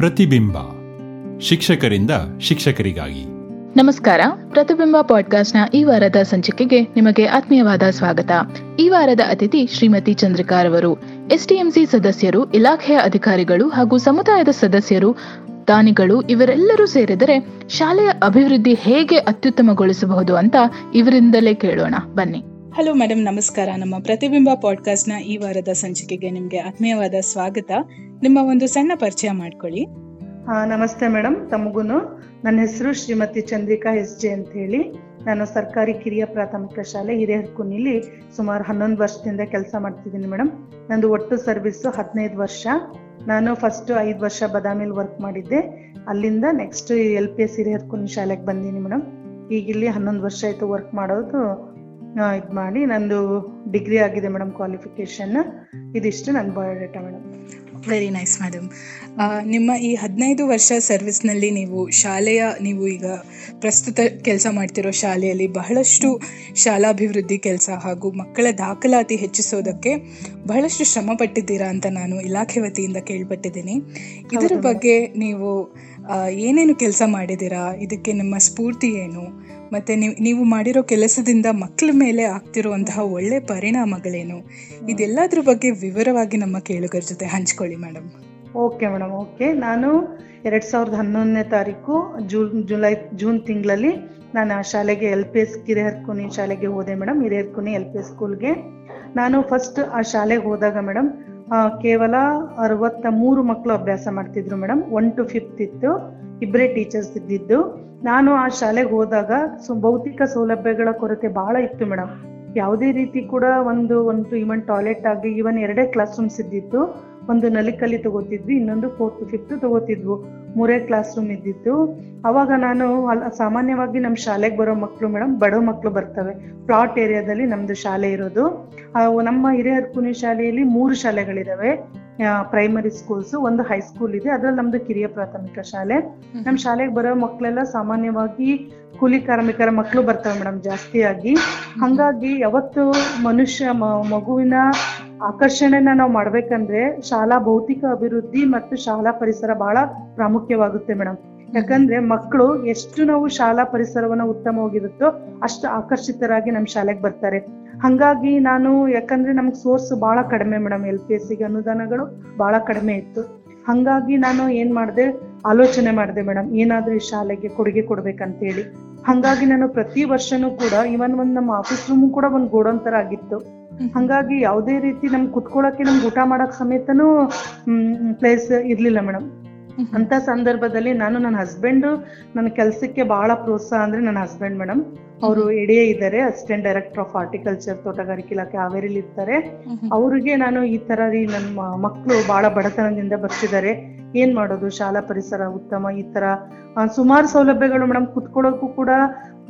ಪ್ರತಿಬಿಂಬ. ಶಿಕ್ಷಕರಿಂದ ಶಿಕ್ಷಕರಿಗಾಗಿ. ನಮಸ್ಕಾರ. ಪ್ರತಿಬಿಂಬ ಪಾಡ್ಕಾಸ್ಟ್ನ ಈ ವಾರದ ಸಂಚಿಕೆಗೆ ನಿಮಗೆ ಆತ್ಮೀಯವಾದ ಸ್ವಾಗತ. ಈ ವಾರದ ಅತಿಥಿ ಶ್ರೀಮತಿ ಚಂದ್ರಿಕಾರವರು ಎಸ್ಟಿಎಂಸಿ ಸದಸ್ಯರು, ಇಲಾಖೆಯ ಅಧಿಕಾರಿಗಳು ಹಾಗೂ ಸಮುದಾಯದ ಸದಸ್ಯರು, ದಾನಿಗಳು ಇವರೆಲ್ಲರೂ ಸೇರಿದರೆ ಶಾಲೆಯ ಅಭಿವೃದ್ಧಿ ಹೇಗೆ ಅತ್ಯುತ್ತಮಗೊಳಿಸಬಹುದು ಅಂತ ಇವರಿಂದಲೇ ಕೇಳೋಣ. ಬನ್ನಿ. ಹಲೋ ಮೇಡಮ್, ನಮಸ್ಕಾರ. ನಮ್ಮ ಪ್ರತಿಬಿಂಬ ಪಾಡ್ಕಾಸ್ಟ್ನ ಈ ವಾರದ ಸಂಚಿಕೆಗೆ ನಿಮಗೆ ಆತ್ಮೀಯವಾದ ಸ್ವಾಗತ. ನಿಮ್ಮ ಒಂದು ಸಣ್ಣ ಪರಿಚಯ ಮಾಡ್ಕೊಳ್ಳಿ. ನಮಸ್ತೆ ಮೇಡಮ್. ತಮಗೂ ನನ್ನ ಹೆಸರು ಶ್ರೀಮತಿ ಚಂದ್ರಿಕಾ ಎಸ್ ಜೆ ಅಂತ ಹೇಳಿ. ನಾನು ಸರ್ಕಾರಿ ಕಿರಿಯ ಪ್ರಾಥಮಿಕ ಶಾಲೆ ಹಿರಿಯರ್ಕುನಿಲಿ ಸುಮಾರು ಹನ್ನೊಂದು ವರ್ಷದಿಂದ ಕೆಲಸ ಮಾಡ್ತಿದ್ದೀನಿ ಮೇಡಮ್. ನಂದು ಒಟ್ಟು ಸರ್ವಿಸ್ ಹದಿನೈದು ವರ್ಷ. ನಾನು ಫಸ್ಟ್ ಐದು ವರ್ಷ ಬದಾಮಿಲಿ ವರ್ಕ್ ಮಾಡಿದ್ದೆ. ಅಲ್ಲಿಂದ next L P S Hiriyarkuni ಶಾಲೆಗೆ ಬಂದೀನಿ ಮೇಡಮ್. ಈಗ ಇಲ್ಲಿ ಹನ್ನೊಂದು ವರ್ಷ ಆಯ್ತು ವರ್ಕ್ ಮಾಡೋದು. ಇದು ಮಾಡಿ ನಂದು ಡಿಗ್ರಿ ಆಗಿದೆ ಮೇಡಮ್ ಕ್ವಾಲಿಫಿಕೇಶನ್ ಇದಿಷ್ಟು ನನ್ನ biodata madam very nice madam ನಿಮ್ಮ ಈ ಹದಿನೈದು ವರ್ಷ ಸರ್ವಿಸ್ನಲ್ಲಿ ನೀವು ಶಾಲೆಯ ನೀವು ಈಗ ಪ್ರಸ್ತುತ ಕೆಲಸ ಮಾಡ್ತಿರೋ ಶಾಲೆಯಲ್ಲಿ ಬಹಳಷ್ಟು ಶಾಲಾಭಿವೃದ್ಧಿ ಕೆಲಸ ಹಾಗೂ ಮಕ್ಕಳ ದಾಖಲಾತಿ ಹೆಚ್ಚಿಸೋದಕ್ಕೆ ಬಹಳಷ್ಟು ಶ್ರಮ ಪಟ್ಟಿದ್ದೀರಾ ಅಂತ ನಾನು ಇಲಾಖೆ ವತಿಯಿಂದ ಕೇಳ್ಪಟ್ಟಿದ್ದೀನಿ. ಇದರ ಬಗ್ಗೆ ನೀವು ಏನೇನು ಕೆಲಸ ಮಾಡಿದ್ದೀರಾ? ಇದಕ್ಕೆ ನಿಮ್ಮ ಸ್ಫೂರ್ತಿ ಏನು? ಮತ್ತು ನೀವು ನೀವು ಮಾಡಿರೋ ಕೆಲಸದಿಂದ ಮಕ್ಕಳ ಮೇಲೆ ಆಗ್ತಿರುವಂತಹ ಒಳ್ಳೆ ಪರಿಣಾಮಗಳೇನು? ಇದೆಲ್ಲದ್ರ ಬಗ್ಗೆ ವಿವರವಾಗಿ ನಮ್ಮ ಕೇಳುಗರ ಜೊತೆ ಹಂಚ್ಕೊಳ್ಳಿ ಮೇಡಮ್ ಓಕೆ ಮೇಡಮ್ ಓಕೆ. ನಾನು ಎರಡು ಸಾವಿರದ ಹನ್ನೊಂದನೇ ತಾರೀಕು, ಜೂನ್, ಜುಲೈ, ಜೂನ್ ತಿಂಗಳಲ್ಲಿ ನಾನು ಆ ಶಾಲೆಗೆ ಎಲ್ ಪಿ ಎಸ್ ಹಿರಿಯರ್ಕುನಿ ಶಾಲೆಗೆ ಹೋದೆ madam Hiriyarkuni L P S ಸ್ಕೂಲ್ಗೆ. ನಾನು ಫಸ್ಟ್ ಆ ಶಾಲೆಗೆ ಹೋದಾಗ ಮೇಡಮ್ ಕೇವಲ ಅರವತ್ತ ಮೂರು ಮಕ್ಕಳು ಅಭ್ಯಾಸ ಮಾಡ್ತಿದ್ರು ಮೇಡಮ್. ಒನ್ ಟು ಫಿಫ್ತ್ ಇತ್ತು. ಇಬ್ಬರೇ ಟೀಚರ್ಸ್ ಇದ್ದಿದ್ದು. ನಾನು ಆ ಶಾಲೆಗೆ ಹೋದಾಗ ಸೊ, ಭೌತಿಕ ಸೌಲಭ್ಯಗಳ ಕೊರತೆ ಬಹಳ ಇತ್ತು ಮೇಡಮ್. ಯಾವುದೇ ರೀತಿ ಕೂಡ ಒಂದು ಒಂದು ಇವನ್ ಟಾಯ್ಲೆಟ್ ಆಗಿ ಈವನ್ ಎರಡೇ ಕ್ಲಾಸ್ ರೂಮ್ಸ್ ಇದ್ದಿತ್ತು. ಒಂದು ನಲಿಕಲ್ಲಿ ತಗೋತಿದ್ವಿ ಇನ್ನೊಂದು ಫೋರ್ತ್ ಫಿಫ್ತ್ ತಗೋತಿದ್ವು. ಮೂರೇ ಕ್ಲಾಸ್ ರೂಮ್ ಇದ್ದಿತ್ತು. ಅವಾಗ ನಾನು ಅಲ್ಲ ಸಾಮಾನ್ಯವಾಗಿ ನಮ್ಮ ಶಾಲೆಗೆ ಬರೋ ಮಕ್ಕಳು ಮೇಡಮ್ ಬಡ ಮಕ್ಕಳು ಬರ್ತವೆ. ಪ್ಲಾಟ್ ಏರಿಯಾದಲ್ಲಿ ನಮ್ದು ಶಾಲೆ ಇರೋದು. ನಮ್ಮ ಹಿರಿಯರ್ಕುನಿ ಶಾಲೆಯಲ್ಲಿ ಮೂರು ಶಾಲೆಗಳಿದಾವೆ. ಪ್ರೈಮರಿ ಸ್ಕೂಲ್ಸ್ ಒಂದು ಹೈಸ್ಕೂಲ್ ಇದೆ. ಅದ್ರಲ್ಲಿ ನಮ್ದು ಕಿರಿಯ ಪ್ರಾಥಮಿಕ ಶಾಲೆ. ನಮ್ಮ ಶಾಲೆಗೆ ಬರೋ ಮಕ್ಕಳೆಲ್ಲ ಸಾಮಾನ್ಯವಾಗಿ ಕೂಲಿ ಕಾರ್ಮಿಕರ ಮಕ್ಕಳು ಬರ್ತವೆ ಮೇಡಮ್ ಜಾಸ್ತಿಯಾಗಿ. ಹಂಗಾಗಿ ಯಾವತ್ತು ಮನುಷ್ಯ ಮಗುವಿನ ಆಕರ್ಷಣೆನ ನಾವು ಮಾಡ್ಬೇಕಂದ್ರೆ ಶಾಲಾ ಭೌತಿಕ ಅಭಿವೃದ್ಧಿ ಮತ್ತು ಶಾಲಾ ಪರಿಸರ ಬಹಳ ಪ್ರಾಮುಖ್ಯವಾಗುತ್ತೆ ಮೇಡಮ್ ಯಾಕಂದ್ರೆ ಮಕ್ಕಳು ಎಷ್ಟು ನಾವು ಶಾಲಾ ಪರಿಸರವನ್ನ ಉತ್ತಮವಾಗಿರುತ್ತೋ ಅಷ್ಟು ಆಕರ್ಷಿತರಾಗಿ ನಮ್ಮ ಶಾಲೆಗೆ ಬರ್ತಾರೆ. ಹಂಗಾಗಿ ನಾನು ಯಾಕಂದ್ರೆ ನಮ್ಗೆ ಸೋರ್ಸ್ ಬಹಳ ಕಡಿಮೆ ಮೇಡಮ್ ಎಲ್ ಪಿ ಎಸ್ ಸಿಗೆ ಅನುದಾನಗಳು ಬಹಳ ಕಡಿಮೆ ಇತ್ತು. ಹಂಗಾಗಿ ನಾನು ಏನ್ ಮಾಡಿದೆ ಆಲೋಚನೆ ಮಾಡಿದೆ ಮೇಡಮ್ ಏನಾದ್ರೂ ಈ ಶಾಲೆಗೆ ಕೊಡುಗೆ ಕೊಡ್ಬೇಕಂತ ಹೇಳಿ ಹಂಗಾಗಿ ನಾನು ಪ್ರತಿ ವರ್ಷನೂ ಕೂಡ ಇವನ್ ಒಂದ್ ನಮ್ಮ ಆಫೀಸ್ ರೂಮ್ ಕೂಡ ಒಂದ್ ಗೋಡೌನ್ ತರ ಆಗಿತ್ತು. ಹಂಗಾಗಿ ಯಾವುದೇ ರೀತಿ ನಮ್ ಕುತ್ಕೊಳಕ್ಕೆ ನಮ್ಗೆ ಊಟ ಮಾಡಕ್ ಸಮೇತನೂ ಪ್ಲೇಸ್ ಇರ್ಲಿಲ್ಲ ಮೇಡಮ್. ಅಂತ ಸಂದರ್ಭದಲ್ಲಿ ನಾನು ನನ್ನ ಹಸ್ಬೆಂಡ್ ನನ್ನ ಕೆಲಸಕ್ಕೆ ಬಹಳ ಪ್ರೋತ್ಸಾಹ ಅಂದ್ರೆ ನನ್ನ ಹಸ್ಬೆಂಡ್ ಮೇಡಮ್. ಅವರು ಎಡಿಎ ಇದ್ದಾರೆ ಅಸಿಸ್ಟೆಂಟ್ ಡೈರೆಕ್ಟರ್ ಆಫ್ ಹಾರ್ಟಿಕಲ್ಚರ್ ತೋಟಗಾರಿಕೆ ಇಲಾಖೆ ಹಾವೇರಿಲಿ ಇರ್ತಾರೆ. ಅವ್ರಿಗೆ ನಾನು ಈ ತರ ರೀ ನಮ್ಮ ಮಕ್ಕಳು ಬಹಳ ಬಡತನದಿಂದ ಬರ್ತಿದ್ದಾರೆ. ಏನ್ ಮಾಡೋದು? ಶಾಲಾ ಪರಿಸರ ಉತ್ತಮ ಈ ತರ ಸುಮಾರು ಸೌಲಭ್ಯಗಳು ಮೇಡಮ್ ಕುತ್ಕೊಳ್ಳೋಕು ಕೂಡ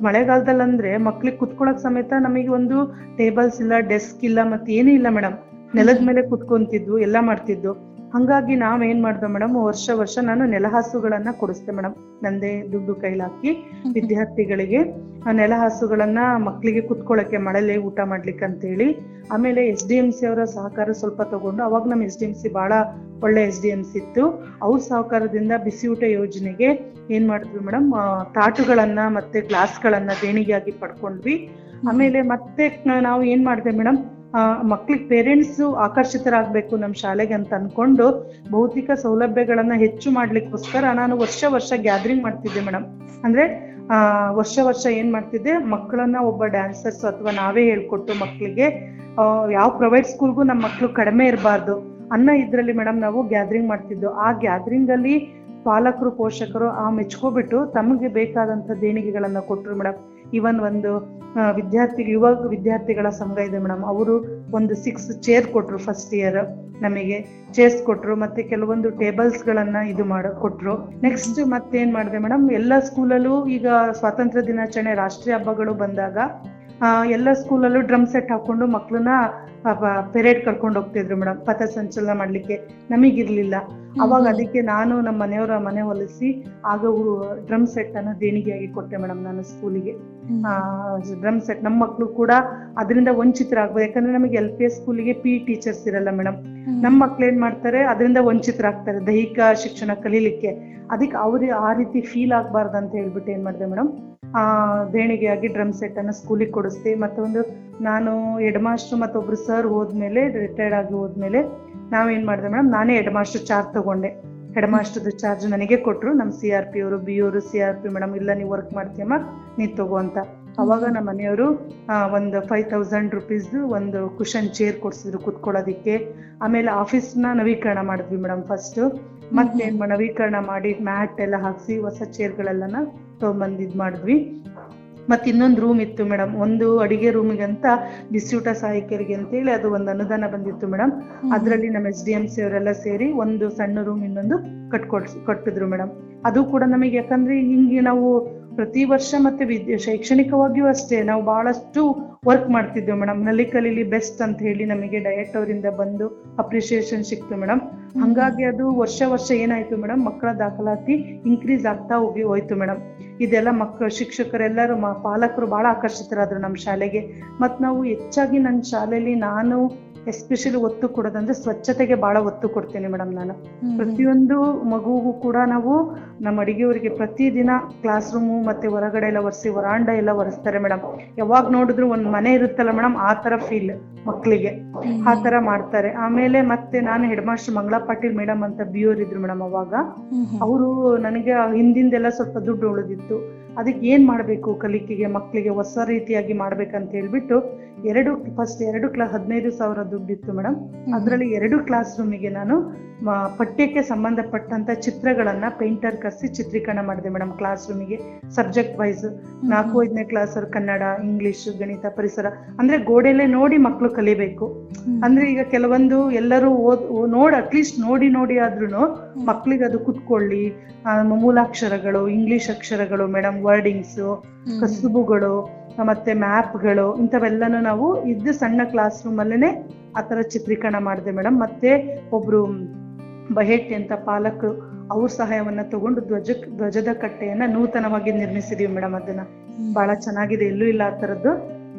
ಮಳೆಗಾಲದಲ್ಲಿ ಅಂದ್ರೆ ಮಕ್ಳಿಗೆ ಕುತ್ಕೊಳ್ಳೋಕ್ ಸಮೇತ ನಮಗೆ ಒಂದು ಟೇಬಲ್ಸ್ ಇಲ್ಲ ಡೆಸ್ಕ್ ಇಲ್ಲ ಮತ್ತೆ ಏನೂ ಇಲ್ಲ ಮೇಡಮ್ ನೆಲದ ಮೇಲೆ ಕುತ್ಕೊಂತಿದ್ವು ಎಲ್ಲ ಮಾಡ್ತಿದ್ದು. ಹಂಗಾಗಿ ನಾವೇನ್ ಏನ್ ಮಾಡ್ದೆ ಮೇಡಮ್ ವರ್ಷ ವರ್ಷ ನಾನು ನೆಲಹಾಸುಗಳನ್ನ ಕೊಡಿಸ್ದೆ ಮೇಡಮ್. ನಂದೇ ದುಡ್ಡು ಕೈಲಾಕಿ ವಿದ್ಯಾರ್ಥಿಗಳಿಗೆ ಆ ನೆಲಹಾಸುಗಳನ್ನ ಮಕ್ಕಳಿಗೆ ಕುತ್ಕೊಳ್ಳಕ್ಕೆ ಮಳೆಲೆ ಊಟ ಮಾಡ್ಲಿಕ್ಕೆ ಅಂತೇಳಿ ಆಮೇಲೆ ಎಸ್ ಡಿ ಎಂ ಸಿ ಅವರ ಸಹಕಾರ ಸ್ವಲ್ಪ ತಗೊಂಡು ಅವಾಗ ನಮ್ಮ ಎಸ್ ಡಿ ಎಂ ಸಿ ಬಹಳ ಒಳ್ಳೆ ಎಸ್ ಡಿ ಎಂ ಸಿ ಇತ್ತು. ಅವ್ರ ಸಹಕಾರದಿಂದ ಬಿಸಿ ಊಟ ಯೋಜನೆಗೆ ಏನ್ ಮಾಡಿದ್ವಿ ಮೇಡಮ್ ತಾಟುಗಳನ್ನ ಮತ್ತೆ ಗ್ಲಾಸ್ಗಳನ್ನ ದೇಣಿಗೆಯಾಗಿ ಪಡ್ಕೊಂಡ್ವಿ. ಆಮೇಲೆ ಮತ್ತೆ ನಾವು ಏನ್ ಮಾಡಿದೆ ಮೇಡಮ್ ಮಕ್ಳಿಗೆ ಪೇರೆಂಟ್ಸ್ ಆಕರ್ಷಿತರಾಗಬೇಕು ನಮ್ಮ ಶಾಲೆಗೆ ಅಂತ ಅನ್ಕೊಂಡು ಭೌತಿಕ ಸೌಲಭ್ಯಗಳನ್ನ ಹೆಚ್ಚು ಮಾಡ್ಲಿಕ್ಕೋಸ್ಕರ ನಾನು ವರ್ಷ ವರ್ಷ ಗ್ಯಾದರಿಂಗ್ ಮಾಡ್ತಿದ್ದೆ ಮೇಡಮ್ ಅಂದ್ರೆ ಆ, ವರ್ಷ ವರ್ಷ ಏನ್ ಮಾಡ್ತಿದ್ದೆ? ಮಕ್ಕಳನ್ನ ಒಬ್ಬ ಡ್ಯಾನ್ಸರ್ಸ್ ಅಥವಾ ನಾವೇ ಹೇಳ್ಕೊಟ್ಟು ಮಕ್ಕಳಿಗೆ ಯಾವ ಪ್ರೈವೇಟ್ ಸ್ಕೂಲ್ಗೂ ನಮ್ಮ ಮಕ್ಕಳು ಕಡಿಮೆ ಇರಬಾರ್ದು ಅನ್ನ ಇದ್ರಲ್ಲಿ ಮೇಡಮ್ ನಾವು ಗ್ಯಾದರಿಂಗ್ ಮಾಡ್ತಿದ್ದು. ಆ ಗ್ಯಾದರಿಂಗ್ ಅಲ್ಲಿ ಪಾಲಕರು ಪೋಷಕರು ಆ ಮೆಚ್ಕೋಬಿಟ್ಟು ತಮಗೆ ಬೇಕಾದಂತ ದೇಣಿಗೆಗಳನ್ನ ಕೊಟ್ರು ಮೇಡಮ್ ಇವನ್ ಒಂದು ವಿದ್ಯಾರ್ಥಿ, ಯುವಕ ವಿದ್ಯಾರ್ಥಿಗಳ ಸಂಘ ಇದೆ ಮೇಡಮ್. ಅವರು ಒಂದು ಸಿಕ್ಸ್ ಚೇರ್ ಕೊಟ್ರು ಫಸ್ಟ್ ಇಯರ್ ನಮಗೆ. ಚೇರ್ಸ್ ಕೊಟ್ರು, ಮತ್ತೆ ಕೆಲವೊಂದು ಟೇಬಲ್ಸ್ ಗಳನ್ನ ಇದು ಮಾಡ, ಕೊಟ್ರು. ನೆಕ್ಸ್ಟ್ ಮತ್ತೇನ್ ಮಾಡಿದೆ ಮೇಡಮ್, ಎಲ್ಲ ಸ್ಕೂಲಲ್ಲೂ ಈಗ ಸ್ವಾತಂತ್ರ್ಯ ದಿನಾಚರಣೆ, ರಾಷ್ಟ್ರೀಯ ಹಬ್ಬಗಳು ಬಂದಾಗ ಎಲ್ಲ ಸ್ಕೂಲಲ್ಲೂ ಡ್ರಮ್ ಸೆಟ್ ಹಾಕೊಂಡು ಮಕ್ಕಳನ್ನ ಪಾಪ ಪೆರೇಡ್ ಕರ್ಕೊಂಡು ಹೋಗ್ತಿದ್ರು ಮೇಡಮ್ ಪಥಸಂಚಲನ ಮಾಡ್ಲಿಕ್ಕೆ ನಮಗಿರ್ಲಿಲ್ಲ. ಅವಾಗ ಅದಕ್ಕೆ ನಾನು ನಮ್ಮ ಮನೆಯವರ ಮನೆ ಹೊಲಿಸಿ ಆಗ ಡ್ರಮ್ ಸೆಟ್ ಅನ್ನ ದೇಣಿಗೆಯಾಗಿ ಕೊಟ್ಟೆ ಮೇಡಮ್ ನಾನು ಸ್ಕೂಲಿಗೆ ಡ್ರಮ್ ಸೆಟ್ ನಮ್ಮ ಮಕ್ಕಳು ಕೂಡ ಅದರಿಂದ ವಂಚಿತರಾಗ್ಬೋದು ಯಾಕಂದ್ರೆ ನಮಗೆ ಎಲ್ ಪಿ ಎಸ್ ಸ್ಕೂಲಿಗೆ ಪಿ ಟೀಚರ್ಸ್ ಇರಲ್ಲ ಮೇಡಮ್ ನಮ್ಮ ಮಕ್ಳು ಏನ್ ಮಾಡ್ತಾರೆ ಅದರಿಂದ ವಂಚಿತರಾಗ್ತಾರೆ ದೈಹಿಕ ಶಿಕ್ಷಣ ಕಲೀಲಿಕ್ಕೆ. ಅದಕ್ಕೆ ಅವ್ರಿಗೆ ಆ ರೀತಿ ಫೀಲ್ ಆಗ್ಬಾರ್ದು ಅಂತ ಹೇಳ್ಬಿಟ್ಟು ಏನ್ ಮಾಡಿದೆ ಮೇಡಮ್ ದೇಣಿಗೆಯಾಗಿ ಡ್ರಮ್ ಸೆಟ್ ಅನ್ನ ಸ್ಕೂಲಿಗೆ ಕೊಡಿಸ್ದೆ. ಮತ್ತೊಂದು ನಾನು ಹೆಡ್ ಮಾಸ್ಟರ್ ಮತ್ತೊಬ್ರು ಸರ್ ಹೋದ್ಮೇಲೆ ರಿಟೈರ್ಡ್ ಆಗಿ ಹೋದ್ಮೇಲೆ ನಾವೇನ್ ಮಾಡಿದೆ ಮೇಡಮ್ ನಾನೇ ಹೆಡ್ ಮಾಸ್ಟರ್ ಚಾರ್ಜ್ ತಗೊಂಡೆ. ಹೆಡ್ ಮಾಸ್ಟರ್ ಚಾರ್ಜ್ ನನಗೆ ಕೊಟ್ರು. ನಮ್ ಸಿ ಆರ್ ಪಿ ಅವರು ಬಿ ಅವರು ಸಿ ಆರ್ ಪಿ ಮೇಡಮ್ ಇಲ್ಲ ನೀವು ವರ್ಕ್ ಮಾಡ್ತೀಯಮ್ಮ ನೀ ತಗೋ ಅಂತ. ಅವಾಗ ನಮ್ಮ ಮನೆಯವರು ಒಂದು ಫೈವ್ ತೌಸಂಡ್ ರುಪೀಸ್ ಒಂದು ಕುಷನ್ ಚೇರ್ ಕೊಡ್ಸಿದ್ರು ಕುತ್ಕೊಳ್ಳೋದಿಕ್ಕೆ ಆಮೇಲೆ ಆಫೀಸ್ನ ನವೀಕರಣ ಮಾಡಿದ್ವಿ ಮೇಡಮ್ ಫಸ್ಟ್ ಮತ್ತೇನ್ ನವೀಕರಣ ಮಾಡಿ ಮ್ಯಾಟ್ ಎಲ್ಲ ಹಾಕ್ಸಿ ಹೊಸ ಚೇರ್ಗಳೆಲ್ಲನ ತಗೊಂಬಂದ್ ಇದ್ ಮಾಡಿದ್ವಿ. ಮತ್ತೆ ಇನ್ನೊಂದು ರೂಮ್ ಇತ್ತು ಮೇಡಮ್. ಒಂದು ಅಡಿಗೆ ರೂಮಿಗೆ ಅಂತ ಬಿಸ್ಯೂಟ ಸಹಾಯಕರಿಗೆ ಅಂತೇಳಿ ಅದು ಒಂದು ಅನುದಾನ ಬಂದಿತ್ತು ಮೇಡಮ್. ಅದರಲ್ಲಿ ನಮ್ಮ ಎಸ್ ಡಿ ಎಂ ಸಿ ಅವರೆಲ್ಲ ಸೇರಿ ಒಂದು ಸಣ್ಣ ರೂಮ್ ಇನ್ನೊಂದು ಕಟ್ಕೊಡ್ಸ್ ಕಟ್ಟಿದ್ರು ಮೇಡಮ್. ಅದು ಕೂಡ ನಮಗೆ ಯಾಕಂದ್ರೆ ಹಿಂಗೆ ನಾವು ಪ್ರತಿ ವರ್ಷ ಮತ್ತೆ ವಿದ್ಯೆ ಶೈಕ್ಷಣಿಕವಾಗಿಯೂ ಅಷ್ಟೇ ನಾವು ಬಹಳಷ್ಟು ವರ್ಕ್ ಮಾಡ್ತಿದ್ವಿ ಮೇಡಮ್ನಲ್ಲಿ ಕಲೀಲಿ ಬೆಸ್ಟ್ ಅಂತ ಹೇಳಿ ನಮಗೆ ಡಯಟ್ ಅವರಿಂದ ಬಂದು ಅಪ್ರಿಸಿಯೇಷನ್ ಸಿಕ್ತು ಮೇಡಮ್ ಹಂಗಾಗಿ ಅದು ವರ್ಷ ವರ್ಷ ಏನಾಯ್ತು ಮೇಡಮ್ ಮಕ್ಕಳ ದಾಖಲಾತಿ ಇನ್ಕ್ರೀಸ್ ಆಗ್ತಾ ಹೋಗಿ ಹೋಯ್ತು ಮೇಡಮ್ ಇದೆಲ್ಲ ಮಕ್ಕಳು ಶಿಕ್ಷಕರೆಲ್ಲರೂ ಪಾಲಕರು ಬಹಳ ಆಕರ್ಷಿತರಾದ್ರು ನಮ್ಮ ಶಾಲೆಗೆ. ಮತ್ ನಾವು ಹೆಚ್ಚಾಗಿ ನನ್ನ ಶಾಲೆಯಲ್ಲಿ ನಾನು ಎಸ್ಪೆಷಲಿ ಒತ್ತು ಕೊಡೋದಂದ್ರೆ ಸ್ವಚ್ಛತೆಗೆ ಬಹಳ ಒತ್ತು ಕೊಡ್ತೇನೆ ಮೇಡಮ್ ನಾನು. ಪ್ರತಿಯೊಂದು ಮಗುಗೂ ಕೂಡ ನಾವು ನಮ್ಮ ಅಡಿಗೆಯವರಿಗೆ ಪ್ರತಿದಿನ ಕ್ಲಾಸ್ ರೂಮು ಮತ್ತೆ ಹೊರಗಡೆ ಎಲ್ಲ ಒರೆಸಿ ವರಾಂಡ ಎಲ್ಲ ಒರೆಸ್ತಾರೆ ಮೇಡಮ್. ಯಾವಾಗ ನೋಡಿದ್ರು ಒಂದ್ ಮನೆ ಇರುತ್ತಲ್ಲ ಮೇಡಮ್ ಆ ತರ ಫೀಲ್ ಮಕ್ಕಳಿಗೆ ಆ ತರ ಮಾಡ್ತಾರೆ. ಆಮೇಲೆ ಮತ್ತೆ ನಾನು head master Mangala Patil madam ಅಂತ ಬಿಯೋರ್ ಇದ್ರು ಮೇಡಮ್ ಅವಾಗ. ಅವರು ನನಗೆ ಹಿಂದಿಂದೆಲ್ಲ ಸ್ವಲ್ಪ ದುಡ್ಡು ಉಳಿದಿತ್ತು. ಅದಕ್ಕೆ ಏನ್ ಮಾಡ್ಬೇಕು? ಕಲಿಕೆಗೆ ಮಕ್ಕಳಿಗೆ ಹೊಸ ರೀತಿಯಾಗಿ ಮಾಡ್ಬೇಕಂತ ಹೇಳ್ಬಿಟ್ಟು ಎರಡು ಫಸ್ಟ್ ಎರಡು ಕ್ಲಾ ಹದಿನೈದು ಸಾವಿರ ದುಡ್ಡಿತ್ತು ಮೇಡಮ್ ಅದರಲ್ಲಿ ಎರಡು ಕ್ಲಾಸ್ ರೂಮಿಗೆ ನಾನು ಪಠ್ಯಕ್ಕೆ ಸಂಬಂಧಪಟ್ಟಂತ ಚಿತ್ರಗಳನ್ನ ಪೇಂಟರ್ ಕರೆಸಿ ಚಿತ್ರೀಕರಣ ಮಾಡಿದೆ ಮೇಡಮ್ ಕ್ಲಾಸ್ ರೂಮಿಗೆ ಸಬ್ಜೆಕ್ಟ್ ವೈಸ್ ನಾಲ್ಕು ಐದನೇ ಕ್ಲಾಸ್ ಕನ್ನಡ ಇಂಗ್ಲಿಷ್ ಗಣಿತ ಪರಿಸರ ಅಂದ್ರೆ ಗೋಡೆಲೆ ನೋಡಿ ಮಕ್ಕಳು ಕಲಿಬೇಕು. ಅಂದ್ರೆ ಈಗ ಕೆಲವೊಂದು ಎಲ್ಲರೂ ಓದ್ ನೋಡ್ ಅಟ್ಲೀಸ್ಟ್ ನೋಡಿ ನೋಡಿ ಆದ್ರೂ ಮಕ್ಳಿಗೆ ಅದು ಕುತ್ಕೊಳ್ಳಿ. ಮೂಲಾಕ್ಷರಗಳು ಇಂಗ್ಲಿಷ್ ಅಕ್ಷರಗಳು ಮೇಡಮ್ ವರ್ಡಿಂಗ್ಸ್ ಕಸುಬುಗಳು ಮತ್ತೆ ಮ್ಯಾಪ್ಗಳು ಇಂಥವೆಲ್ಲನೂ ನಾವು ಇದ್ದು ಸಣ್ಣ ಕ್ಲಾಸ್ ರೂಮ್ ಆ ಆತರ ಚಿತ್ರೀಕರಣ ಮಾಡಿದೆ ಮೇಡಮ್. ಮತ್ತೆ ಒಬ್ರು ಬಹೆಟ್ಟಿ ಅಂತ ಪಾಲಕರು ಅವ್ರ ಸಹಾಯವನ್ನ ತಗೊಂಡು ಧ್ವಜ ಧ್ವಜದ ಕಟ್ಟೆಯನ್ನ ನೂತನವಾಗಿ ನಿರ್ಮಿಸಿದೀವಿ ಮೇಡಮ್ ಅದನ್ನ. ಬಹಳ ಚೆನ್ನಾಗಿದೆ ಎಲ್ಲೂ ಇಲ್ಲ ಆ ತರದ್ದು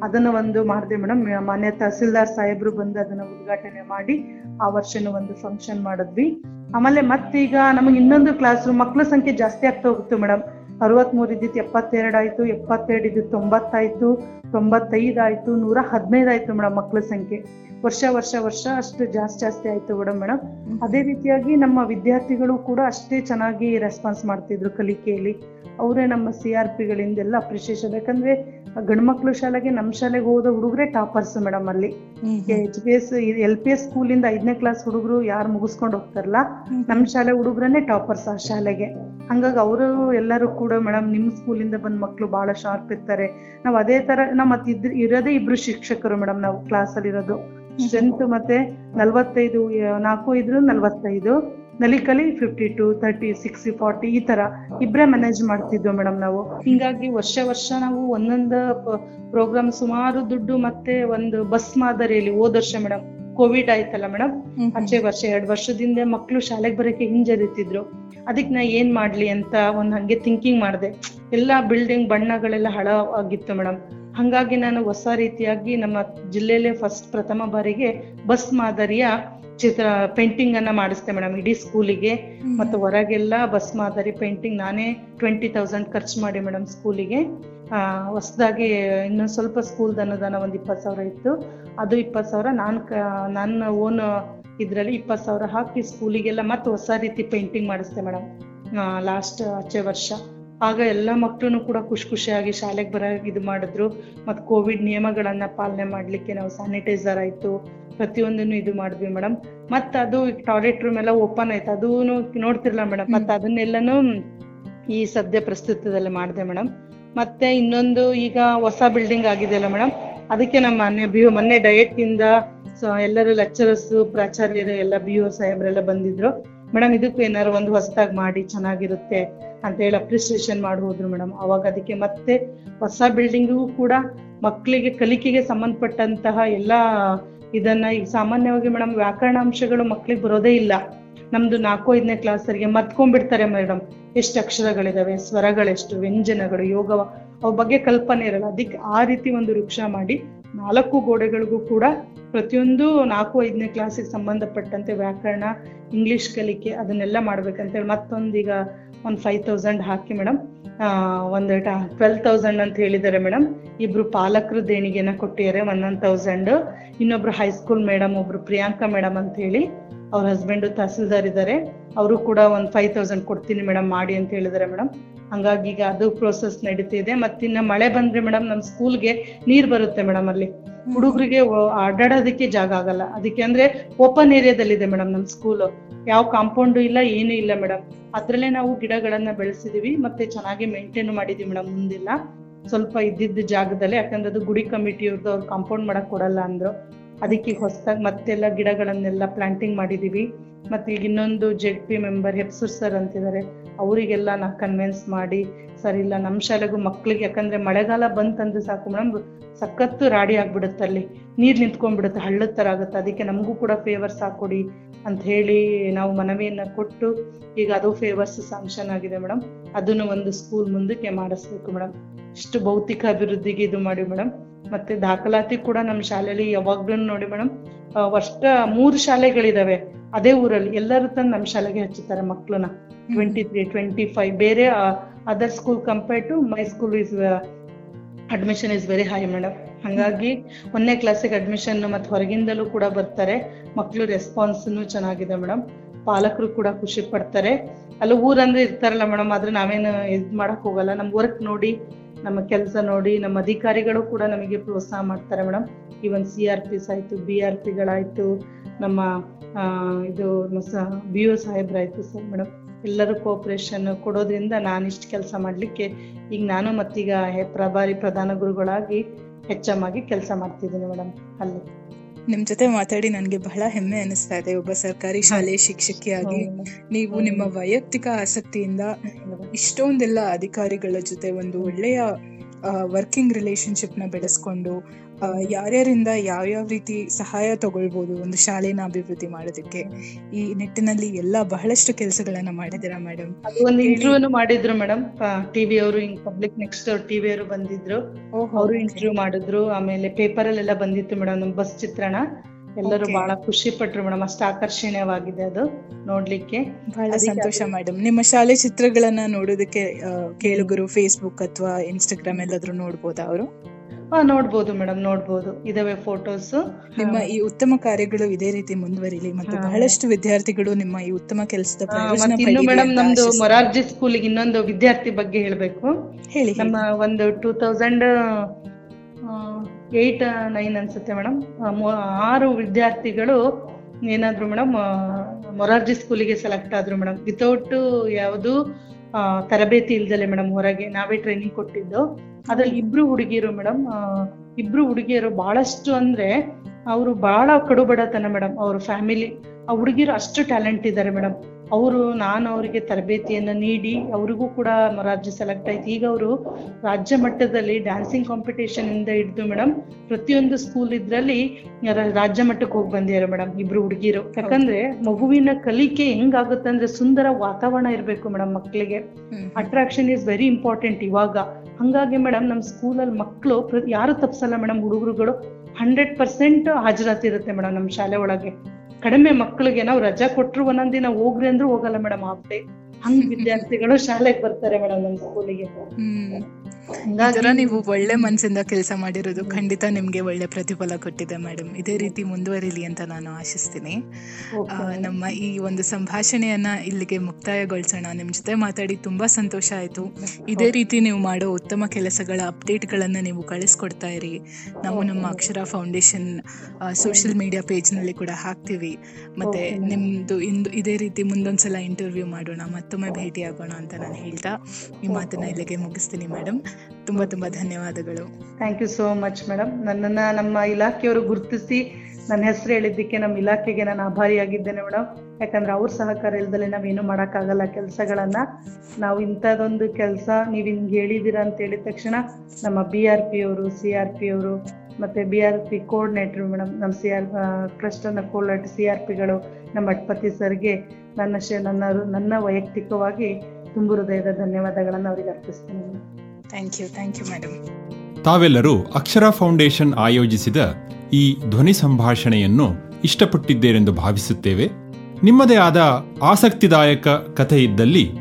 ಅದನ್ನ ಒಂದು ಮಾಡಿದೆ ಮೇಡಮ್ ಮಾನ್ಯ ತಹಸೀಲ್ದಾರ್ ಸಾಹೇಬ್ರು ಬಂದು ಅದನ್ನ ಉದ್ಘಾಟನೆ ಮಾಡಿ ಆ ವರ್ಷನೂ ಒಂದು ಫಂಕ್ಷನ್ ಮಾಡಿದ್ವಿ. ಆಮೇಲೆ ಮತ್ತೀಗ ನಮಗೆ ಇನ್ನೊಂದು ಕ್ಲಾಸ್ ರೂಮ್ ಮಕ್ಕಳ ಸಂಖ್ಯೆ ಜಾಸ್ತಿ ಆಗ್ತಾ ಹೋಗುತ್ತೆ ಮೇಡಮ್. ಅರವತ್ಮೂರು ಇದ್ದಿತ್ತು ಎಪ್ಪತ್ತೆರಡು ಆಯ್ತು ಎಪ್ಪತ್ತೆರಡು ಇದ್ದಿತ್ತು ತೊಂಬತ್ತಾಯ್ತು ತೊಂಬತ್ತೈದು ಆಯ್ತು ನೂರ ಹದಿನೈದು ಮೇಡಮ್ ಮಕ್ಕಳ ಸಂಖ್ಯೆ. ವರ್ಷ ವರ್ಷ ವರ್ಷ ಅಷ್ಟು ಜಾಸ್ತಿ ಜಾಸ್ತಿ ಆಯ್ತು ಮೇಡಮ್. ಮೇಡಮ್ ಅದೇ ರೀತಿಯಾಗಿ ನಮ್ಮ ವಿದ್ಯಾರ್ಥಿಗಳು ಕೂಡ ಅಷ್ಟೇ ಚೆನ್ನಾಗಿ ರೆಸ್ಪಾನ್ಸ್ ಮಾಡ್ತಿದ್ರು ಕಲಿಕೆಯಲ್ಲಿ. ಅವರೇ ನಮ್ಮ ಸಿ ಆರ್ ಪಿಗಳಿಂದೆಲ್ಲ ಅಪ್ರಿಷಿಯೇಷನ್ ಯಾಕಂದ್ರೆ ಗಂಡ್ಮಕ್ಳು ಶಾಲೆಗೆ ನಮ್ಮ ಶಾಲೆಗೆ ಹೋದ ಹುಡುಗರೇ ಟಾಪರ್ಸ್ ಮೇಡಮ್ ಅಲ್ಲಿ. H P S L P S ಸ್ಕೂಲಿಂದ ಐದನೇ ಕ್ಲಾಸ್ ಹುಡುಗರು ಯಾರು ಮುಗಿಸ್ಕೊಂಡು ಹೋಗ್ತಾರಲ್ಲ ನಮ್ಮ ಶಾಲೆ ಹುಡುಗರನ್ನೇ ಟಾಪರ್ಸ್ ಆ ಶಾಲೆಗೆ. ಹಂಗಾಗಿ ಅವರು ಎಲ್ಲರೂ ಕೂಡ ಮೇಡಮ್ ನಿಮ್ ಸ್ಕೂಲಿಂದ ಬಂದ ಮಕ್ಳು ಬಹಳ ಶಾರ್ಪ್ ಇರ್ತಾರೆ. ನಾವ್ ಅದೇ ತರ ನಮ್ಮ ಇರೋದೇ ಇಬ್ರು ಶಿಕ್ಷಕರು ಮೇಡಮ್ ನಾವು ಕ್ಲಾಸ್ ಅಲ್ಲಿ ಇರೋದು ಸ್ಟ್ರೆಂತ್ ಮತ್ತೆ ನಲ್ವತ್ತೈದು ನಾಲ್ಕು ಇದ್ರು ನಲ್ವತ್ತೈದು Nalikali fifty two thirty sixty forty ಈ ತರ ಇಬ್ರೇ ಮ್ಯಾನೇಜ್ ಮಾಡ್ತಿದ್ವು ಮೇಡಮ್ ನಾವು. ಹಿಂಗಾಗಿ ವರ್ಷ ವರ್ಷ ನಾವು ಒಂದೊಂದು ಪ್ರೋಗ್ರಾಮ್ ಸುಮಾರು ದುಡ್ಡು ಮತ್ತೆ ಒಂದು ಬಸ್ ಮಾದರಿಯಲ್ಲಿ ಹೋದ ವರ್ಷ ಮೇಡಮ್ ಕೋವಿಡ್ ಆಯ್ತಲ್ಲ ಮೇಡಮ್? ಆಚೆ ವರ್ಷ ಎರಡ್ ವರ್ಷದಿಂದ ಮಕ್ಳು ಶಾಲೆಗೆ ಬರೋಕೆ ಹಿಂಜರಿತಿದ್ರು. ಅದಕ್ಕೆ ನಾ ಏನ್ ಮಾಡ್ಲಿ ಅಂತ ಒಂದ್ ಹಂಗೆ ಥಿಂಕಿಂಗ್ ಮಾಡಿದೆ. ಎಲ್ಲಾ ಬಿಲ್ಡಿಂಗ್ ಬಣ್ಣಗಳೆಲ್ಲ ಹಳ ಆಗಿತ್ತು ಮೇಡಮ್. ಹಂಗಾಗಿ ನಾನು ಹೊಸ ರೀತಿಯಾಗಿ ನಮ್ಮ ಜಿಲ್ಲೆಯಲ್ಲೇ ಫಸ್ಟ್ ಪ್ರಥಮ ಬಾರಿಗೆ ಬಸ್ ಮಾದರಿಯ ಚಿತ್ರ ಪೇಂಟಿಂಗ್ ಅನ್ನ ಮಾಡಿಸ್ತೇನೆ ಮೇಡಮ್ ಇಡೀ ಸ್ಕೂಲಿಗೆ ಮತ್ತು ಹೊರಗೆಲ್ಲ ಬಸ್ ಮಾದರಿ ಪೇಂಟಿಂಗ್ ನಾನೇ ಟ್ವೆಂಟಿ ತೌಸಂಡ್ ಖರ್ಚು ಮಾಡಿ ಮೇಡಮ್ ಸ್ಕೂಲಿಗೆ ಹೊಸದಾಗಿ ಇನ್ನೊಂದು ಸ್ವಲ್ಪ ಸ್ಕೂಲ್ ಅನುದಾನ ಒಂದು ಇಪ್ಪತ್ತು ಸಾವಿರ ಇತ್ತು. ಅದು ಇಪ್ಪತ್ತು ಸಾವಿರ ನಾನು ನನ್ನ ಓನ್ ಇದರಲ್ಲಿ ಇಪ್ಪತ್ತು ಸಾವಿರ ಹಾಕಿ ಸ್ಕೂಲಿಗೆಲ್ಲ ಮತ್ತೆ ಹೊಸ ರೀತಿ ಪೇಂಟಿಂಗ್ ಮಾಡಿಸ್ತೆ ಮೇಡಮ್ ಲಾಸ್ಟ್ ಆಚೆ ವರ್ಷ. ಆಗ ಎಲ್ಲ ಮಕ್ಕಳು ಕೂಡ ಖುಷಿ ಖುಷಿಯಾಗಿ ಶಾಲೆಗೆ ಬರ ಇದು ಮಾಡಿದ್ರು. ಮತ್ತು ಕೋವಿಡ್ ನಿಯಮಗಳನ್ನ ಪಾಲನೆ ಮಾಡ್ಲಿಕ್ಕೆ ನಾವು ಸ್ಯಾನಿಟೈಸರ್ ಆಯ್ತು ಪ್ರತಿಯೊಂದನ್ನು ಇದು ಮಾಡಿದ್ವಿ ಮೇಡಮ್ ಮತ್ತೆ ಅದು ಟಾಯ್ಲೆಟ್ ರೂಮ್ ಎಲ್ಲ ಓಪನ್ ಆಯ್ತು. ಅದೂ ನೋಡ್ತಿರ್ಲ ಮೇಡಮ್ ಮತ್ತೆ ಅದನ್ನೆಲ್ಲಾನು ಈ ಸದ್ಯ ಪ್ರಸ್ತುತದಲ್ಲಿ ಮಾಡಿದೆ ಮೇಡಮ್ ಮತ್ತೆ ಇನ್ನೊಂದು ಈಗ ಹೊಸ ಬಿಲ್ಡಿಂಗ್ ಆಗಿದೆ ಅಲ್ಲ ಮೇಡಮ್ ಅದಕ್ಕೆ ನಮ್ಮ ಮನೆ ಬಿ ಮೊನ್ನೆ ಡಯಟ್ ಇಂದ ಎಲ್ಲರೂ ಲೆಕ್ಚರರ್ಸ್ ಪ್ರಾಚಾರ್ಯರು ಎಲ್ಲ ಬಿ ಓ ಸಾಹೇಬ್ರೆಲ್ಲ ಬಂದಿದ್ರು. ಮೇಡಮ್ ಇದಕ್ಕೂ ಏನಾರು ಒಂದು ಹೊಸದಾಗಿ ಮಾಡಿ ಚೆನ್ನಾಗಿರುತ್ತೆ ಅಂತ ಹೇಳಿ ಅಪ್ರಿಸಿಯೇಷನ್ ಮಾಡಿ ಹೋದ್ರು ಮೇಡಮ್ ಅವಾಗ ಅದಕ್ಕೆ ಮತ್ತೆ ಹೊಸ ಬಿಲ್ಡಿಂಗಿಗೂ ಕೂಡ ಮಕ್ಕಳಿಗೆ ಕಲಿಕೆಗೆ ಸಂಬಂಧಪಟ್ಟಂತಹ ಎಲ್ಲಾ ಇದನ್ನ ಈಗ ಸಾಮಾನ್ಯವಾಗಿ ಮೇಡಮ್ ವ್ಯಾಕರಣಾಂಶಗಳು ಮಕ್ಳಿಗೆ ಬರೋದೇ ಇಲ್ಲ. ನಮ್ದು ನಾಲ್ಕು ಐದನೇ ಕ್ಲಾಸರಿಗೆ ಮರ್ತ್ಕೊಂಡ್ಬಿಡ್ತಾರೆ ಮೇಡಮ್ ಎಷ್ಟು ಅಕ್ಷರಗಳಿದಾವೆ, ಸ್ವರಗಳೆಷ್ಟು, ವ್ಯಂಜನಗಳು, ಯೋಗವ, ಅವ ಬಗ್ಗೆ ಕಲ್ಪನೆ ಇರಲ್ಲ. ಅದಕ್ಕೆ ಆ ರೀತಿ ಒಂದು ವೃಕ್ಷ ಮಾಡಿ ನಾಲ್ಕು ಗೋಡೆಗಳಿಗೂ ಕೂಡ ಪ್ರತಿಯೊಂದು ನಾಲ್ಕು, ಐದನೇ ಕ್ಲಾಸಿಗೆ ಸಂಬಂಧಪಟ್ಟಂತೆ ವ್ಯಾಕರಣ ಇಂಗ್ಲಿಷ್ ಕಲಿಕೆ ಅದನ್ನೆಲ್ಲ ಮಾಡ್ಬೇಕಂತೇಳಿ ಹೇಳಿ ಈಗ ಒಂದು ಫೈವ್ ತೌಸಂಡ್ ಹಾಕಿ ಮೇಡಮ್ ಒಂದು ಟ್ವೆಲ್ ತೌಸಂಡ್ ಅಂತ ಹೇಳಿದ್ದಾರೆ ಮೇಡಮ್ ಇಬ್ರು ಪಾಲಕರು ದೇಣಿಗೆನ ಕೊಟ್ಟಿದ್ದಾರೆ ಒನ್ ಒನ್ ತೌಸಂಡ್ ಇನ್ನೊಬ್ರು ಹೈಸ್ಕೂಲ್ ಮೇಡಮ್ ಒಬ್ರು ಪ್ರಿಯಾಂಕಾ ಮೇಡಮ್ ಅಂತ ಹೇಳಿ. ಅವ್ರ ಹಸ್ಬೆಂಡ್ ತಹಸೀಲ್ದಾರ್ ಇದ್ದಾರೆ ಅವರು ಕೂಡ ಒಂದು ಫೈವ್ ತೌಸಂಡ್ ಕೊಡ್ತೀನಿ ಮೇಡಮ್ ಮಾಡಿ ಅಂತ ಹೇಳಿದಾರೆ ಮೇಡಮ್ ಹಂಗಾಗಿ ಈಗ ಅದು ಪ್ರೋಸೆಸ್ ನಡೀತಿದೆ ಮತ್ತಿನ್ನ ಮಳೆ ಬಂದ್ರೆ ಮೇಡಮ್ ನಮ್ಮ ಸ್ಕೂಲ್ಗೆ ನೀರ್ ಬರುತ್ತೆ ಮೇಡಮ್ ಅಲ್ಲಿ. ಹುಡುಗರಿಗೆ ಅಡ್ಡಾಡೋದಕ್ಕೆ ಜಾಗ ಆಗಲ್ಲ. ಅದಕ್ಕೆ ಅಂದ್ರೆ ಓಪನ್ ಏರಿಯಾದಲ್ಲಿದೆ ಮೇಡಮ್ ನಮ್ಮ ಸ್ಕೂಲ್ ಯಾವ ಕಾಂಪೌಂಡ್ ಇಲ್ಲ ಏನೂ ಇಲ್ಲ ಮೇಡಮ್ ಅದ್ರಲ್ಲೇ ನಾವು ಗಿಡಗಳನ್ನ ಬೆಳೆಸಿದೀವಿ. ಮತ್ತೆ ಚೆನ್ನಾಗಿ ಮೇಂಟೈನ್ ಮಾಡಿದೀವಿ ಮೇಡಮ್ ಮುಂದಿಲ್ಲ. ಸ್ವಲ್ಪ ಇದ್ದಿದ್ದ ಜಾಗದಲ್ಲಿ ಯಾಕಂದ್ರೆ ಅದು ಗುಡಿ ಕಮಿಟಿಯವ್ರದ್ದು ಅವ್ರು ಕಾಂಪೌಂಡ್ ಮಾಡಕ್ ಕೊಡಲ್ಲ ಅಂದ್ರು. ಅದಕ್ಕೆ ಹೊಸದಾಗಿ ಮತ್ತೆಲ್ಲ ಗಿಡಗಳನ್ನೆಲ್ಲ ಪ್ಲಾಂಟಿಂಗ್ ಮಾಡಿದೀವಿ. ಮತ್ತೆ ಈಗ ಇನ್ನೊಂದು Z P member Hepsur sir ಅಂತಿದ್ದಾರೆ. ಅವರಿಗೆಲ್ಲ ನಾ ಕನ್ವಿನ್ಸ್ ಮಾಡಿ, ಸರ್, ಇಲ್ಲ ನಮ್ಮ ಶಾಲೆಗೂ ಮಕ್ಳಿಗೆ ಯಾಕಂದ್ರೆ ಮಳೆಗಾಲ ಬಂತಂದ್ರೆ ಸಾಕು ಮೇಡಮ್ ಸಖತ್ತು ರಾಡಿ ಆಗ್ಬಿಡುತ್ತೆ ಅಲ್ಲಿ. ನೀರ್ ನಿಂತ್ಕೊಂಡ್ಬಿಡುತ್ತೆ, ಹಳ್ಳದ ತರ ಆಗುತ್ತೆ. ಅದಕ್ಕೆ ನಮಗೂ ಕೂಡ ಫೇವರ್ಸ್ ಹಾಕೊಡಿ ಅಂತ ಹೇಳಿ ನಾವು ಮನವಿಯನ್ನ ಕೊಟ್ಟು, ಈಗ ಅದು ಫೇವರ್ಸ್ ಸಾಂಕ್ಷನ್ ಆಗಿದೆ ಮೇಡಮ್ ಅದನ್ನು ಒಂದು ಸ್ಕೂಲ್ ಮುಂದಕ್ಕೆ ಮಾಡಿಸ್ಬೇಕು ಮೇಡಮ್ ಇಷ್ಟು ಭೌತಿಕ ಅಭಿವೃದ್ಧಿಗೆ ಇದು ಮಾಡಿ ಮೇಡಮ್ ಮತ್ತೆ ದಾಖಲಾತಿ ಕೂಡ ನಮ್ಮ ಶಾಲೆಯಲ್ಲಿ ಯಾವಾಗ್ಲೂ ನೋಡಿ ಮೇಡಮ್ ವರ್ಷ ಮೂರು ಶಾಲೆಗಳಿದಾವೆ. ಅದೇ ಊರಲ್ಲಿ ಎಲ್ಲರೂ ತಂದು ನಮ್ಮ ಶಾಲೆಗೆ ಹಚ್ಚುತ್ತಾರೆ ಮಕ್ಳನ್ನ. ಟ್ವೆಂಟಿ ತ್ರೀ ಟ್ವೆಂಟಿ ಫೈವ್ ಬೇರೆ other school compare to my school is admission is very high madam. ಹಂಗಾಗಿ ಒಂದನೇ ಕ್ಲಾಸಿಗೆ ಅಡ್ಮಿಷನ್ ಮತ್ತೆ ಹೊರಗಿಂದಲೂ ಕೂಡ ಬರ್ತಾರೆ. ಮಕ್ಕಳು ರೆಸ್ಪಾನ್ಸ್ನು ಚೆನ್ನಾಗಿದೆ ಮೇಡಮ್. ಪಾಲಕರು ಕೂಡ ಖುಷಿ ಪಡ್ತಾರೆ. ಅಲ್ಲ ಊರಂದ್ರೆ ಇರ್ತಾರಲ್ಲ ಮೇಡಮ್ ಆದ್ರೆ ನಾವೇನು ಇದ್ ಮಾಡಕ್ ಹೋಗಲ್ಲ. ನಮ್ ವರ್ಕ್ ನೋಡಿ ನಮ್ಮ ಕೆಲಸ ನೋಡಿ ನಮ್ಮ ಅಧಿಕಾರಿಗಳು ಕೂಡ ನಮಗೆ ಪ್ರೋತ್ಸಾಹ ಮಾಡ್ತಾರೆ madam. Even C R Ps ಆಯ್ತು ಬಿ ಆರ್ ಪಿಗಳಾಯ್ತು ನಮ್ಮ ಇದು ಬಿ ಒ ಸಾಹೇಬ್ರಾಯ್ತು ಸರ್ ಮೇಡಮ್. ಎಲ್ಲರೂ ಕೋಆಪರೇಷನ್ ಕೊಡೋದ್ರಿಂದ ನಾನು ಇಷ್ಟು ಕೆಲಸ ಮಾಡ್ಲಿಕ್ಕೆ ಈಗ ನಾನು ಮತ್ತೀಗ ಪ್ರಭಾರಿ ಪ್ರಧಾನ ಗುರುಗಳಾಗಿ ಹೆಚ್ಚಮಾಗಿ ಕೆಲಸ ಮಾಡ್ತಿದ್ದೀನಿ ಮೇಡಮ್ ಅಲ್ಲಿ. ನಿಮ್ ಜೊತೆ ಮಾತಾಡಿ ನನಗೆ ಬಹಳ ಹೆಮ್ಮೆ ಅನಿಸ್ತಾ ಇದೆ. ಒಬ್ಬ ಸರ್ಕಾರಿ ಶಾಲೆ ಶಿಕ್ಷಕಿಯಾಗಿ ನೀವು ನಿಮ್ಮ ವೈಯಕ್ತಿಕ ಆಸಕ್ತಿಯಿಂದ ಇಷ್ಟೊಂದೆಲ್ಲ ಅಧಿಕಾರಿಗಳ ಜೊತೆ ಒಂದು ಒಳ್ಳೆಯ ವರ್ಕಿಂಗ್ ರಿಲೇಶನ್ಶಿಪ್ನ ಬೆಳೆಸ್ಕೊಂಡು ಯಾರ್ಯಾರಿಂದ ಯಾವ್ಯಾವ ರೀತಿ ಸಹಾಯ ತಗೊಳ್ಬೋದು ಒಂದು ಶಾಲೆನ ಅಭಿವೃದ್ಧಿ ಮಾಡೋದಕ್ಕೆ. ಈ ನಿಟ್ಟಿನಲ್ಲಿ ಎಲ್ಲ ಬಹಳಷ್ಟು ಕೆಲಸಗಳನ್ನ ಮಾಡಿದಿರಾ ಮೇಡಮ್ ಒಂದು ಇಂಟರ್ವ್ಯೂ ಮಾಡಿದ್ರು ಮೇಡಮ್ ಟಿವಿ ಅವರು ಹಿಂಗ್ ಪಬ್ಲಿಕ್ ನೆಕ್ಸ್ಟ್ ಟಿವಿ ಅವರು ಬಂದಿದ್ರು. ಅವರು ಇಂಟರ್ವ್ಯೂ ಮಾಡಿದ್ರು. ಆಮೇಲೆ ಪೇಪರ್ ಅಲ್ಲೆಲ್ಲ ಬಂದಿತ್ತು ಮೇಡಮ್ ನಮ್ ಬಸ್ ಚಿತ್ರಣ ಎಲ್ಲರೂ. ಬಹಳ ಖುಷಿ ಪಟ್ರು ಮೇಡಮ್ ಅಷ್ಟು ಆಕರ್ಷಣೀಯವಾಗಿದೆ ಅದು ನೋಡ್ಲಿಕ್ಕೆ. ಬಹಳ ಸಂತೋಷ ಮೇಡಮ್ ನಿಮ್ಮ ಶಾಲೆ ಚಿತ್ರಗಳನ್ನ ನೋಡೋದಕ್ಕೆ ಕೇಳುಗರು ಫೇಸ್ಬುಕ್ ಅಥವಾ ಇನ್ಸ್ಟಾಗ್ರಾಮ್ ಎಲ್ಲಾದ್ರೂ ನೋಡ್ಬೋದಾ ಅವರು? ಹಾ ನೋಡ್ಬೋದು ಮೇಡಮ್ ನೋಡ್ಬೋದು. ಇದಾವೆ ಫೋಟೋಸ್ ನಿಮ್ಮ ಈ ಉತ್ತಮ ಕಾರ್ಯಗಳು ಇದೇ ರೀತಿ ಮುಂದುವರಿಲಿ ಮತ್ತು ಬಹಳಷ್ಟು ವಿದ್ಯಾರ್ಥಿಗಳು ನಿಮ್ಮ ಈ ಉತ್ತಮ ಕೆಲಸದ ಇನ್ನು ಮೇಡಮ್ ನಮ್ದು. ಮೊರಾರ್ಜಿ ಸ್ಕೂಲ್ ಇನ್ನೊಂದು ವಿದ್ಯಾರ್ಥಿ ಬಗ್ಗೆ ಹೇಳ್ಬೇಕು. ಹೇಳಿ ನಮ್ಮ ಒಂದು ಟೂ ತೌಸಂಡ್ ಏಯ್ಟ್, ನೈನ್ ಅನ್ಸುತ್ತೆ ಮೇಡಮ್. ಆರು ವಿದ್ಯಾರ್ಥಿಗಳು ಏನಾದ್ರು ಮೇಡಮ್ ಮೊರಾರ್ಜಿ ಸ್ಕೂಲಿಗೆ ಸೆಲೆಕ್ಟ್ ಆದ್ರು ಮೇಡಮ್. ವಿತೌಟ್ ಯಾವುದು ತರಬೇತಿ ಇಲ್ದಲೆ ಮೇಡಮ್ ಹೊರಗೆ, ನಾವೇ ಟ್ರೈನಿಂಗ್ ಕೊಟ್ಟಿದ್ದು. ಅದ್ರಲ್ಲಿ ಇಬ್ರು ಹುಡುಗಿಯರು ಮೇಡಮ್ ಇಬ್ರು ಹುಡುಗಿಯರು ಬಹಳಷ್ಟು ಅಂದ್ರೆ ಅವರು ಬಹಳ ಕಡುಬಡತನ ಮೇಡಮ್, ಅವ್ರ ಫ್ಯಾಮಿಲಿ. ಆ ಹುಡುಗಿರು ಅಷ್ಟು ಟ್ಯಾಲೆಂಟ್ ಇದ್ದಾರೆ ಮೇಡಮ್. ಅವರು ನಾನು ಅವರಿಗೆ ತರಬೇತಿಯನ್ನ ನೀಡಿ ಅವ್ರಿಗೂ ಕೂಡ ರಾಜ್ಯ ಸೆಲೆಕ್ಟ್ ಆಯ್ತು. ಈಗ ಅವರು ರಾಜ್ಯ ಮಟ್ಟದಲ್ಲಿ ಡ್ಯಾನ್ಸಿಂಗ್ ಕಾಂಪಿಟೇಷನ್ ಇಂದ ಹಿಡಿದು ಮೇಡಮ್ ಪ್ರತಿಯೊಂದು ಸ್ಕೂಲ್ ಇದ್ರಲ್ಲಿ ರಾಜ್ಯ ಮಟ್ಟಕ್ಕೆ ಹೋಗಿ ಬಂದಿದ್ದಾರೆ ಮೇಡಮ್ ಇಬ್ರು ಹುಡುಗಿರು. ಯಾಕಂದ್ರೆ ಮಗುವಿನ ಕಲಿಕೆ ಹೆಂಗಾಗುತ್ತೆ ಅಂದ್ರೆ ಸುಂದರ ವಾತಾವರಣ ಇರ್ಬೇಕು ಮೇಡಮ್ ಮಕ್ಕಳಿಗೆ. ಅಟ್ರಾಕ್ಷನ್ ಇಸ್ ವೆರಿ ಇಂಪಾರ್ಟೆಂಟ್ ಇವಾಗ. ಹಂಗಾಗಿ ಮೇಡಮ್ ನಮ್ಮ ಸ್ಕೂಲಲ್ಲಿ ಮಕ್ಕಳು ಯಾರು ತಪ್ಸಲ್ಲ ಮೇಡಮ್ ಹುಡುಗರುಗಳು ಹಂಡ್ರೆಡ್ ಪರ್ಸೆಂಟ್ ಹಾಜರಾತಿ ಇರುತ್ತೆ ಮೇಡಮ್ ನಮ್ಮ ಶಾಲೆ ಒಳಗೆ. ಕಡಿಮೆ ಮಕ್ಕಳಿಗೆ ನಾವು ರಜಾ ಕೊಟ್ಟರು ಒಂದೊಂದ್ ದಿನ ಹೋಗ್ರಿ ಅಂದ್ರೂ ಹೋಗಲ್ಲ ಮೇಡಮ್ ಹಾಫ್ ಡೇ ಹಂಗ್ ವಿದ್ಯಾರ್ಥಿಗಳು ಶಾಲೆಗೆ ಬರ್ತಾರೆ ಮೇಡಮ್ ನಮ್ಮ ಸ್ಕೂಲಿಗೆ ತರ ನೀವು ಒಳ್ಳೆ ಮನಸ್ಸಿಂದ ಕೆಲಸ ಮಾಡಿರೋದು ಖಂಡಿತ ನಿಮ್ಗೆ ಒಳ್ಳೆ ಪ್ರತಿಫಲ ಕೊಟ್ಟಿದೆ ಮೇಡಮ್ ಇದೇ ರೀತಿ ಮುಂದುವರಿಲಿ ಅಂತ ನಾನು ಆಶಿಸ್ತೀನಿ. ನಮ್ಮ ಈ ಒಂದು ಸಂಭಾಷಣೆಯನ್ನ ಇಲ್ಲಿಗೆ ಮುಕ್ತಾಯಗೊಳಿಸೋಣ. ನಿಮ್ ಜೊತೆ ಮಾತಾಡಿ ತುಂಬಾ ಸಂತೋಷ ಆಯ್ತು. ಇದೇ ರೀತಿ ನೀವು ಮಾಡೋ ಉತ್ತಮ ಕೆಲಸಗಳ ಅಪ್ಡೇಟ್ ಗಳನ್ನ ನೀವು ಕಳಿಸ್ಕೊಡ್ತಾ ಇರಿ. ನಾವು ನಮ್ಮ ಅಕ್ಷರ ಫೌಂಡೇಶನ್ ಸೋಷಿಯಲ್ ಮೀಡಿಯಾ ಪೇಜ್ನಲ್ಲಿ ಕೂಡ ಹಾಕ್ತಿವಿ. ಮತ್ತೆ. ನಿಮ್ದು ಇಂದು ಇದೇ ರೀತಿ ಮುಂದೊಂದ್ಸಲ ಇಂಟರ್ವ್ಯೂ ಮಾಡೋಣ. ಮತ್ತೊಮ್ಮೆ ಭೇಟಿ ಆಗೋಣ ಅಂತ ನಾನು ಹೇಳ್ತಾ ಈ ಮಾತನ್ನ ಇಲ್ಲಿಗೆ ಮುಗಿಸ್ತೀನಿ ಮೇಡಮ್ ತುಂಬಾ ತುಂಬಾ ಧನ್ಯವಾದಗಳು. Thank you so much madam ನನ್ನನ್ನ ನಮ್ಮ ಇಲಾಖೆಯವರು ಗುರುತಿಸಿ ನನ್ನ ಹೆಸರು ಹೇಳಿದ್ದಕ್ಕೆ ನಮ್ಮ ಇಲಾಖೆಗೆ ನಾನು ಆಭಾರಿಯಾಗಿದ್ದೇನೆ ಮೇಡಮ್ ಯಾಕಂದ್ರೆ ಅವ್ರ ಸಹಕಾರ ಇಲ್ದಲೆ ನಾವೇನು ಮಾಡೋಕ್ಕಾಗಲ್ಲ ಕೆಲಸಗಳನ್ನ. ನಾವು ಇಂಥದ್ದೊಂದು ಕೆಲಸ ನೀವು ಹಿಂಗೆ ಹೇಳಿದ್ದೀರಾ ಅಂತ ಹೇಳಿದ ತಕ್ಷಣ ನಮ್ಮ ಬಿ ಆರ್ ಪಿ ಅವರು ಸಿ ಆರ್ ಪಿ ಅವರು, ಮತ್ತೆ B R P coordinator madam ನಮ್ಮ ಸಿ ಆರ್ ಕ್ಲಸ್ಟರ್ನ ಕೋಆರ್ಡಿನೇಟರ್ ಸಿ ಆರ್ ಪಿಗಳು ನಮ್ಮ ಅಟ್ಪತಿ ಸರ್ಗೆ ನನ್ನ ನನ್ನ ನನ್ನ ವೈಯಕ್ತಿಕವಾಗಿ ತುಂಬು ಹೃದಯದ ಧನ್ಯವಾದಗಳನ್ನು ಅವರಿಗೆ ಅರ್ಪಿಸ್ತೇನೆ thank you thank you madam ತಾವೆಲ್ಲರೂ ಅಕ್ಷರ ಫೌಂಡೇಶನ್ ಆಯೋಜಿಸಿದ ಈ ಧ್ವನಿ ಸಂಭಾಷಣೆಯನ್ನು ಇಷ್ಟಪಟ್ಟಿದ್ದೇರೆಂದು ಭಾವಿಸುತ್ತೇವೆ. ನಿಮ್ಮದೇ ಆದ ಆಸಕ್ತಿದಾಯಕ ಕಥೆ ಇದ್ದಲ್ಲಿ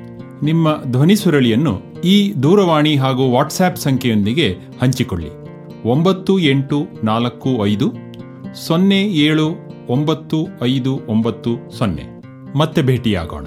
ನಿಮ್ಮ ಧ್ವನಿ ಸುರಳಿಯನ್ನು ಈ ದೂರವಾಣಿ ಹಾಗೂ ವಾಟ್ಸ್ಆ್ಯಪ್ ಸಂಖ್ಯೆಯೊಂದಿಗೆ ಹಂಚಿಕೊಳ್ಳಿ. ಒಂಬತ್ತು ಎಂಟು ನಾಲ್ಕು ಐದು ಸೊನ್ನೆ ಏಳು ಒಂಬತ್ತು ಐದು ಒಂಬತ್ತು ಸೊನ್ನೆ. ಮತ್ತೆ ಭೇಟಿಯಾಗೋಣ.